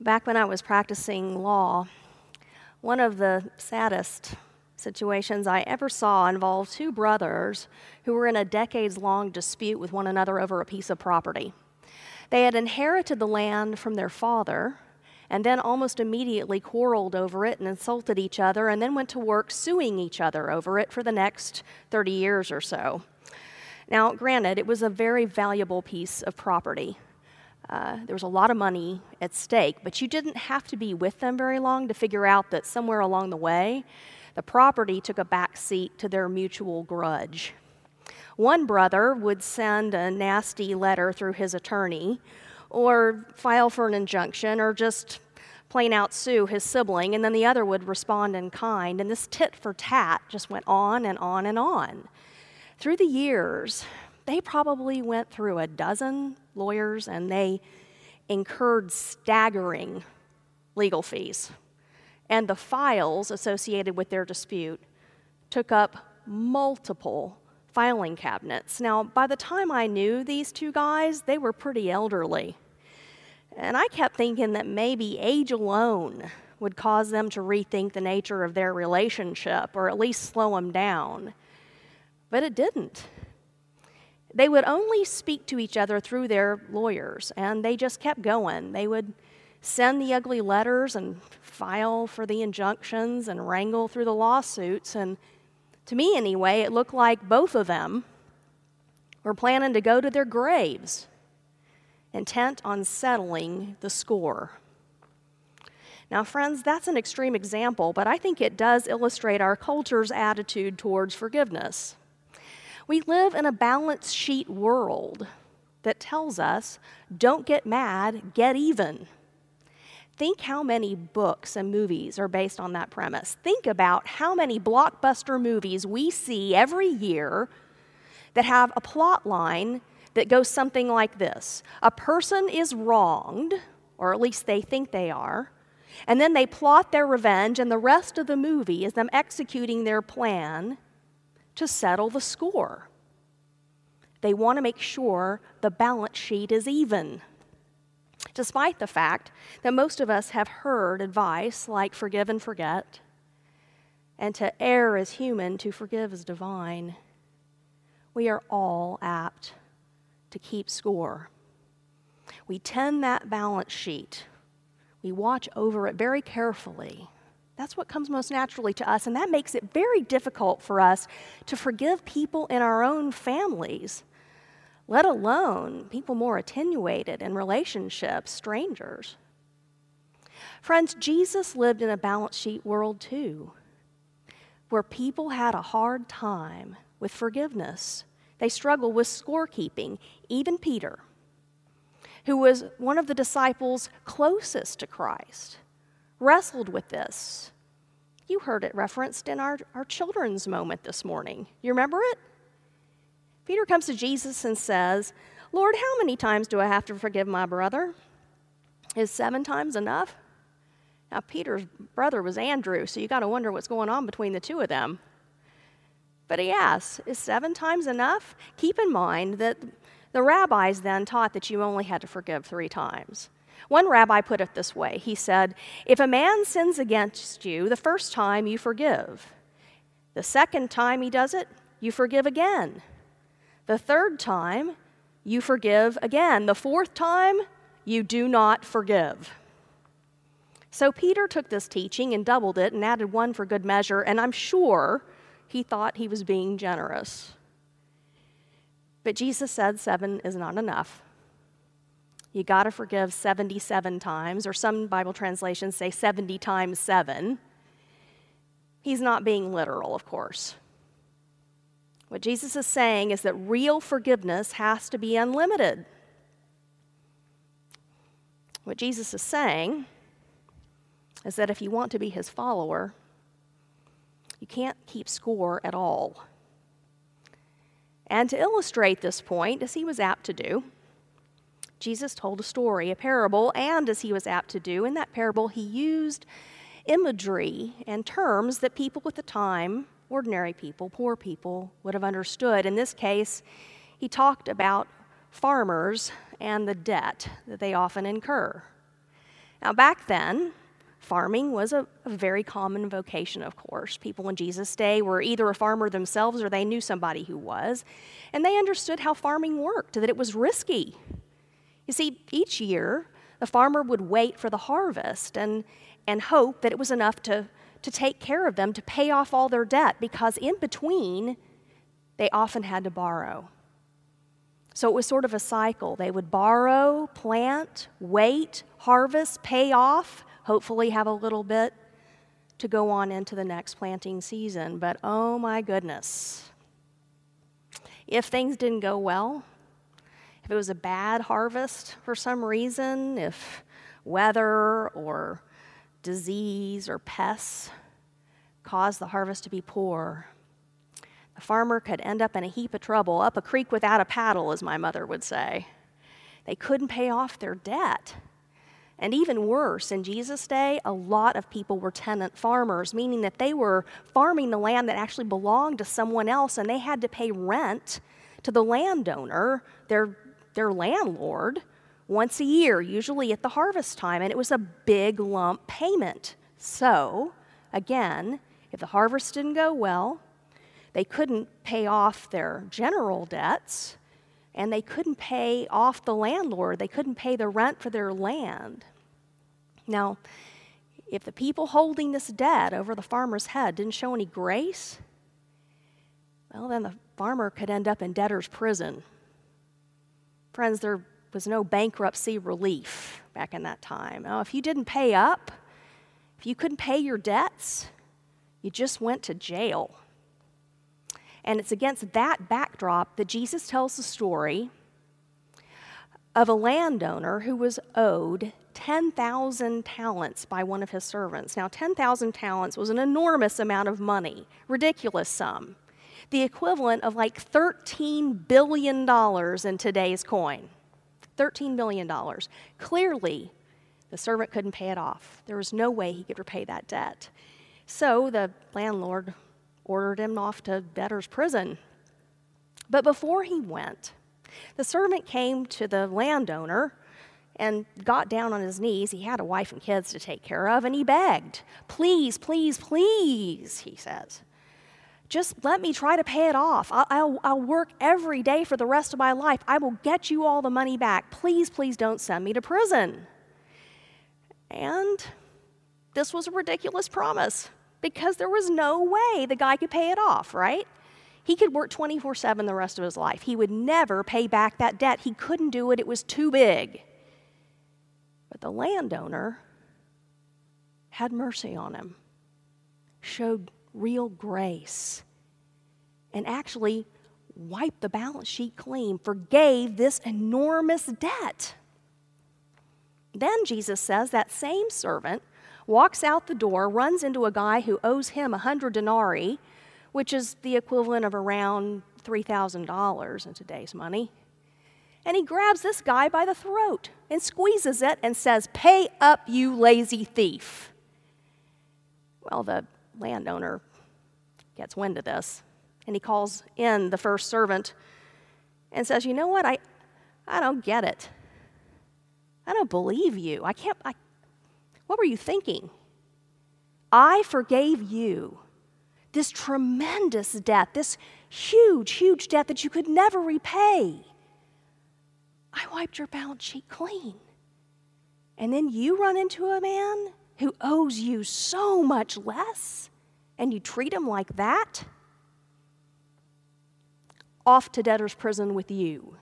Back when I was practicing law, one of the saddest situations I ever saw involved two brothers who were in a decades long dispute with one another over a piece of property. They had inherited the land from their father and then almost immediately quarreled over it and insulted each other and then went to work suing each other over it for the next 30 years or so. Now, granted, it was a very valuable piece of property. Uh, there was a lot of money at stake, but you didn't have to be with them very long to figure out that somewhere along the way, the property took a back seat to their mutual grudge. One brother would send a nasty letter through his attorney, or file for an injunction, or just plain out sue his sibling, and then the other would respond in kind. And this tit for tat just went on and on and on. Through the years, they probably went through a dozen lawyers and they incurred staggering legal fees. And the files associated with their dispute took up multiple filing cabinets. Now, by the time I knew these two guys, they were pretty elderly. And I kept thinking that maybe age alone would cause them to rethink the nature of their relationship or at least slow them down. But it didn't. They would only speak to each other through their lawyers, and they just kept going. They would send the ugly letters and file for the injunctions and wrangle through the lawsuits. And to me, anyway, it looked like both of them were planning to go to their graves, intent on settling the score. Now, friends, that's an extreme example, but I think it does illustrate our culture's attitude towards forgiveness. We live in a balance sheet world that tells us don't get mad, get even. Think how many books and movies are based on that premise. Think about how many blockbuster movies we see every year that have a plot line that goes something like this A person is wronged, or at least they think they are, and then they plot their revenge, and the rest of the movie is them executing their plan to settle the score. They want to make sure the balance sheet is even. Despite the fact that most of us have heard advice like forgive and forget, and to err is human, to forgive is divine, we are all apt to keep score. We tend that balance sheet, we watch over it very carefully that's what comes most naturally to us, and that makes it very difficult for us to forgive people in our own families, let alone people more attenuated in relationships, strangers. Friends, Jesus lived in a balance sheet world too, where people had a hard time with forgiveness. They struggled with scorekeeping, even Peter, who was one of the disciples closest to Christ wrestled with this. You heard it referenced in our, our children's moment this morning. You remember it? Peter comes to Jesus and says, Lord, how many times do I have to forgive my brother? Is seven times enough? Now, Peter's brother was Andrew, so you got to wonder what's going on between the two of them. But he asks, Is seven times enough? Keep in mind that the rabbis then taught that you only had to forgive three times. One rabbi put it this way He said, If a man sins against you the first time, you forgive. The second time he does it, you forgive again. The third time, you forgive again. The fourth time, you do not forgive. So Peter took this teaching and doubled it and added one for good measure, and I'm sure he thought he was being generous. But Jesus said seven is not enough. You got to forgive 77 times, or some Bible translations say 70 times 7. He's not being literal, of course. What Jesus is saying is that real forgiveness has to be unlimited. What Jesus is saying is that if you want to be his follower, you can't keep score at all. And to illustrate this point, as he was apt to do, Jesus told a story, a parable, and as he was apt to do, in that parable, he used imagery and terms that people at the time, ordinary people, poor people, would have understood. In this case, he talked about farmers and the debt that they often incur. Now, back then, farming was a, a, very common vocation, of course. People in Jesus' day were either a farmer themselves or they knew somebody who was, and they understood how farming worked, that it was risky. You see, each year, the farmer would wait for the harvest and, and hope that it was enough to, to take care of them, to pay off all their debt, because in between, they often had to borrow. So it was sort of a cycle. They would borrow, plant, wait, harvest, pay off, hopefully have a little bit to go on into the next planting season. But oh my goodness, if things didn't go well, if it was a bad harvest for some reason, if weather or disease or pests caused the harvest to be poor, The farmer could end up in a heap of trouble, up a creek without a paddle, as my mother would say. They couldn't pay off their debt. And even worse, in Jesus' day, a lot of people were tenant farmers, meaning that they were farming the land that actually belonged to someone else and they had to pay rent to the landowner, their, their landlord, once a year, usually at the harvest time. And it was a big lump payment. So, again, if the harvest didn't go well, they couldn't pay off their general debts, and they couldn't pay off the landlord. They couldn't pay the rent for their land. Now, if the people holding this debt over the farmer's head didn't show any grace, well, then the farmer could end up in debtor's prison. Friends, there was no bankruptcy relief back in that time. Now, if you didn't pay up, if you couldn't pay your debts, you just went to jail. And it's against that backdrop that Jesus tells the story of a landowner who was owed 10,000 talents by one of his servants. Now, 10,000 talents was an enormous amount of money, ridiculous sum, the equivalent of like $13 billion in today's coin. $13 billion. Clearly, the servant couldn't pay it off. There was no way he could repay that debt. So the landlord ordered him off to debtor's prison. But before he went, the servant came to the landowner and got down on his knees. He had a wife and kids to take care of, and he begged, Please, please, please, he says. Just let me try to pay it off. I'll, I'll, I'll, work every day for the rest of my life. I will get you all the money back. Please, please don't send me to prison. And this was a ridiculous promise because there was no way the guy could pay it off, right? He could work 24 7 the rest of his life. He would never pay back that debt. He couldn't do it, it was too big. But the landowner had mercy on him, showed real grace, and actually wiped the balance sheet clean, forgave this enormous debt. Then Jesus says that same servant walks out the door, runs into a guy who owes him a 100 denarii, which is the equivalent of around $3,000 in today's money. And he grabs this guy by the throat and squeezes it and says, Pay up, you lazy thief. Well, the landowner gets wind of this and he calls in the first servant and says, You know what? I, I don't get it. I don't believe you. I can't, I, what were you thinking? I forgave you this tremendous debt, this huge, huge debt that you could never repay. I wiped your balance sheet clean. And then you run into a man who owes you so much less, and you treat him like that? Off to debtor's prison with you.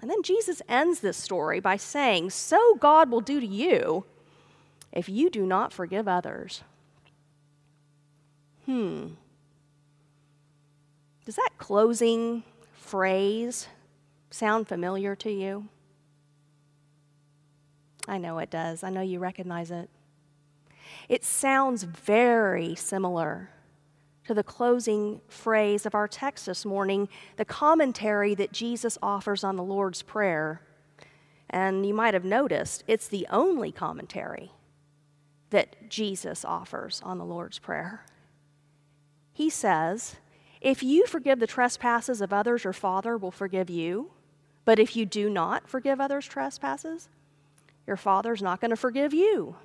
And then Jesus ends this story by saying, So God will do to you if you do not forgive others. Hmm. Does that closing phrase sound familiar to you? I know it does. I know you recognize it. It sounds very similar to the closing phrase of our text this morning, the commentary that Jesus offers on the Lord's Prayer. And you might have noticed it's the only commentary that Jesus offers on the Lord's Prayer. He says, If you forgive the trespasses of others, your Father will forgive you. But if you do not forgive others' trespasses, your Father's not going to forgive you.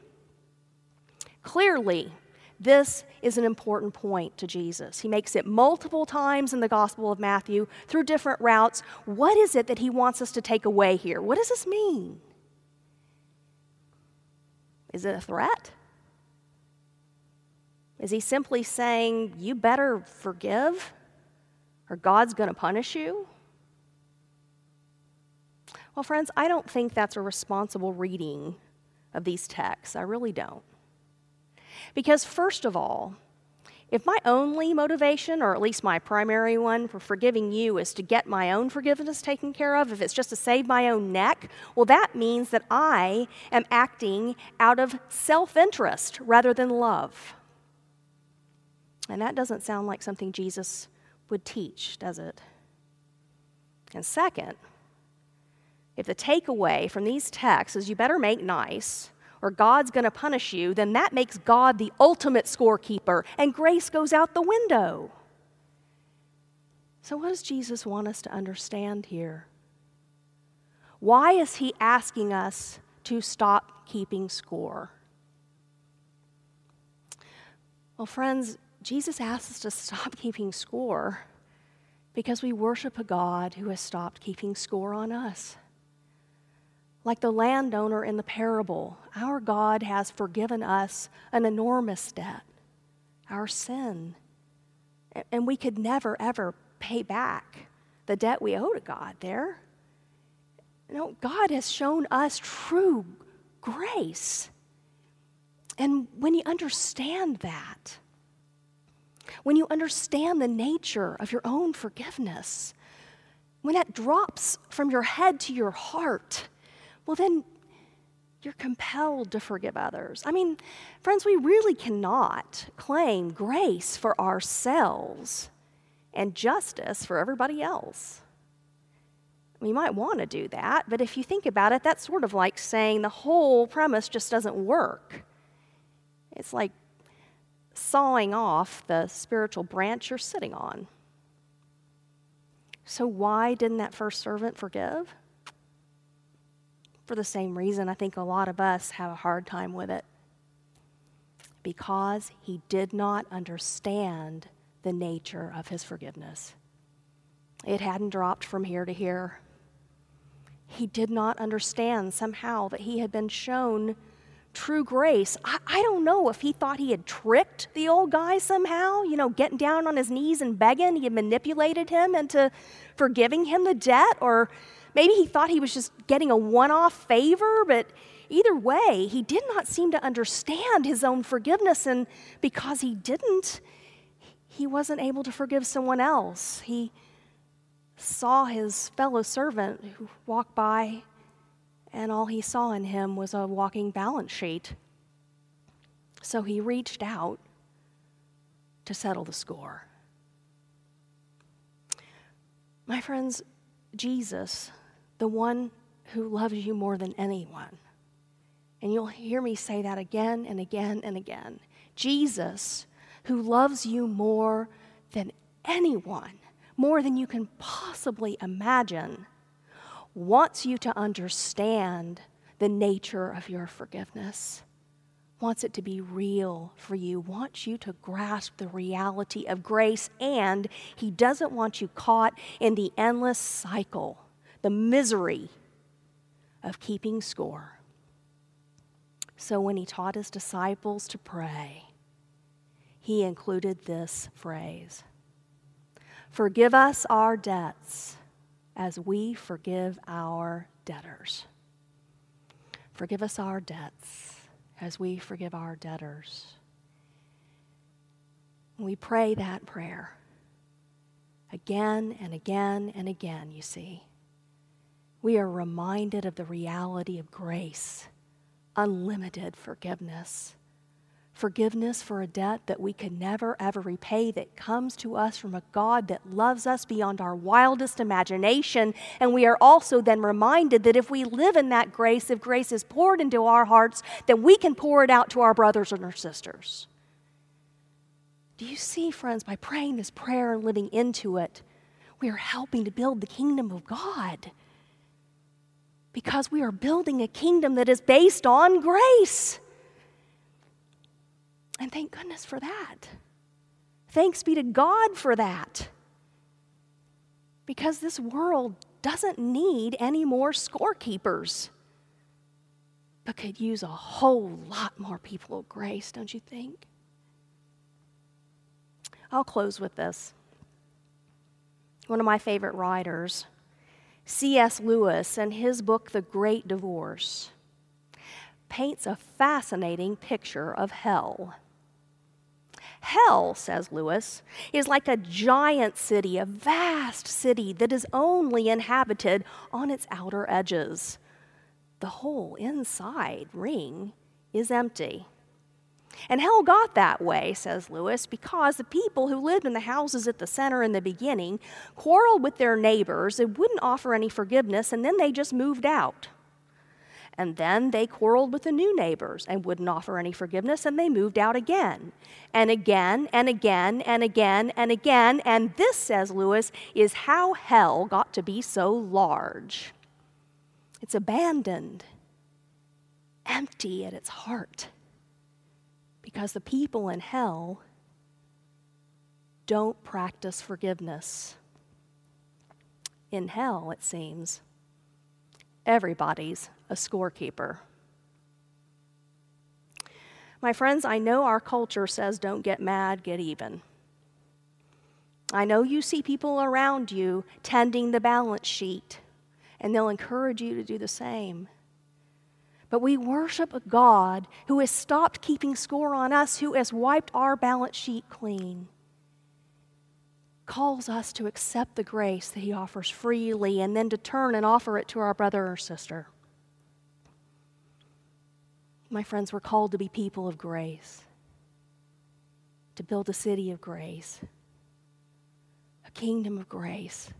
Clearly, this is an important point to Jesus. He makes it multiple times in the Gospel of Matthew through different routes. What is it that he wants us to take away here? What does this mean? Is it a threat? Is he simply saying, you better forgive or God's going to punish you? Well, friends, I don't think that's a responsible reading of these texts. I really don't. Because, first of all, if my only motivation, or at least my primary one for forgiving you, is to get my own forgiveness taken care of, if it's just to save my own neck, well, that means that I am acting out of self interest rather than love. And that doesn't sound like something Jesus would teach, does it? And second, if the takeaway from these texts is you better make nice, or God's going to punish you, then that makes God the ultimate scorekeeper, and grace goes out the window. So, what does Jesus want us to understand here? Why is he asking us to stop keeping score? Well, friends, Jesus asks us to stop keeping score because we worship a God who has stopped keeping score on us. Like the landowner in the parable, our God has forgiven us an enormous debt, our sin. And we could never, ever pay back the debt we owe to God there. No, God has shown us true grace. And when you understand that, when you understand the nature of your own forgiveness, when that drops from your head to your heart, well, then you're compelled to forgive others. I mean, friends, we really cannot claim grace for ourselves and justice for everybody else. We might want to do that, but if you think about it, that's sort of like saying the whole premise just doesn't work. It's like sawing off the spiritual branch you're sitting on. So, why didn't that first servant forgive? For the same reason I think a lot of us have a hard time with it. Because he did not understand the nature of his forgiveness. It hadn't dropped from here to here. He did not understand somehow that he had been shown true grace. I, I, don't know if he thought he had tricked the old guy somehow, you know, getting down on his knees and begging. He had manipulated him into forgiving him the debt, or Maybe he thought he was just getting a one off favor, but either way, he did not seem to understand his own forgiveness. And because he didn't, he wasn't able to forgive someone else. He saw his fellow servant who walked by, and all he saw in him was a walking balance sheet. So he reached out to settle the score. My friends, Jesus the one who loves you more than anyone. And you'll hear me say that again and again and again. Jesus, who loves you more than anyone, more than you can possibly imagine, wants you to understand the nature of your forgiveness, wants it to be real for you, wants you to grasp the reality of grace, and He doesn't want you caught in the endless cycle the misery of keeping score. So when he taught his disciples to pray, he included this phrase Forgive us our debts as we forgive our debtors. Forgive us our debts as we forgive our debtors. We pray that prayer again and again and again, you see we are reminded of the reality of grace, unlimited forgiveness. Forgiveness for a debt that we can never ever repay, that comes to us from a God that loves us beyond our wildest imagination. And we are also then reminded that if we live in that grace, if grace is poured into our hearts, then we can pour it out to our brothers and our sisters. Do you see, friends, by praying this prayer and living into it, we are helping to build the kingdom of God. Because we are building a kingdom that is based on grace. And thank goodness for that. Thanks be to God for that. Because this world doesn't need any more scorekeepers, but could use a whole lot more people of grace, don't you think? I'll close with this. One of my favorite writers, C.S. Lewis, in his book, The Great Divorce, paints a fascinating picture of hell. Hell, says Lewis, is like a giant city, a vast city that is only inhabited on its outer edges. The whole inside ring is empty. And hell got that way, says Lewis, because the people who lived in the houses at the center in the beginning quarreled with their neighbors and wouldn't offer any forgiveness, and then they just moved out. And then they quarreled with the new neighbors and wouldn't offer any forgiveness, and they moved out again. And again, and again, and again, and again. And this, says Lewis, is how hell got to be so large. It's abandoned, empty at its heart, because the people in hell don't practice forgiveness. In hell, it seems, everybody's a scorekeeper. My friends, I know our culture says don't get mad, get even. I know you see people around you tending the balance sheet, and they'll encourage you to do the same. But we worship a God who has stopped keeping score on us, who has wiped our balance sheet clean calls us to accept the grace that He offers freely and then to turn and offer it to our brother or sister. My friends, we're called to be people of grace, to build a city of grace, a kingdom of grace.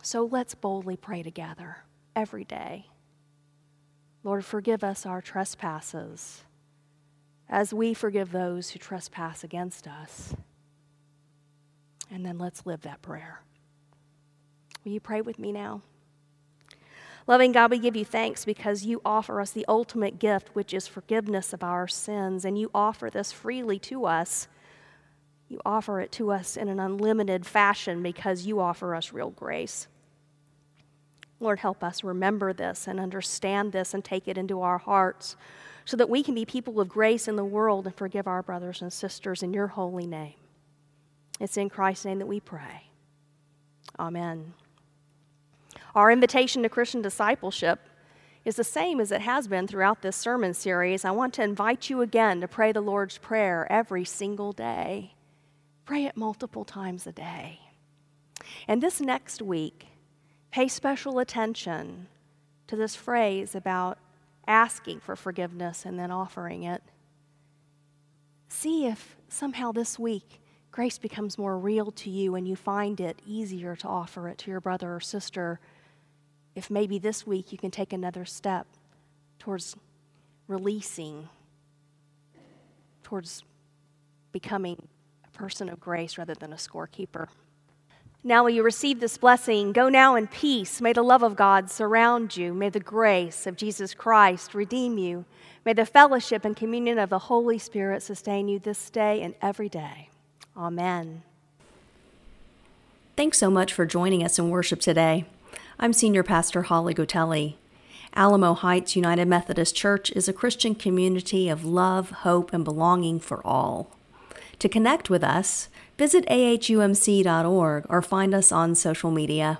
So let's boldly pray together every day. Lord, forgive us our trespasses as we forgive those who trespass against us. And then let's live that prayer. Will you pray with me now? Loving God, we give you thanks because you offer us the ultimate gift, which is forgiveness of our sins, and you offer this freely to us. You offer it to us in an unlimited fashion because you offer us real grace. Lord, help us remember this and understand this and take it into our hearts so that we can be people of grace in the world and forgive our brothers and sisters in your holy name. It's in Christ's name that we pray. Amen. Our invitation to Christian discipleship is the same as it has been throughout this sermon series. I want to invite you again to pray the Lord's Prayer every single day. Pray it multiple times a day. And this next week, pay special attention to this phrase about asking for forgiveness and then offering it. See if somehow this week grace becomes more real to you and you find it easier to offer it to your brother or sister if maybe this week you can take another step towards releasing, towards becoming a person of grace rather than a scorekeeper. Now, will you receive this blessing? Go now in peace. May the love of God surround you. May the grace of Jesus Christ redeem you. May the fellowship and communion of the Holy Spirit sustain you this day and every day. Amen. Thanks so much for joining us in worship today. I'm Senior Pastor Holly Gotelli. Alamo Heights United Methodist Church is a Christian community of love, hope, and belonging for all. To connect with us, visit ahumc.org or find us on social media.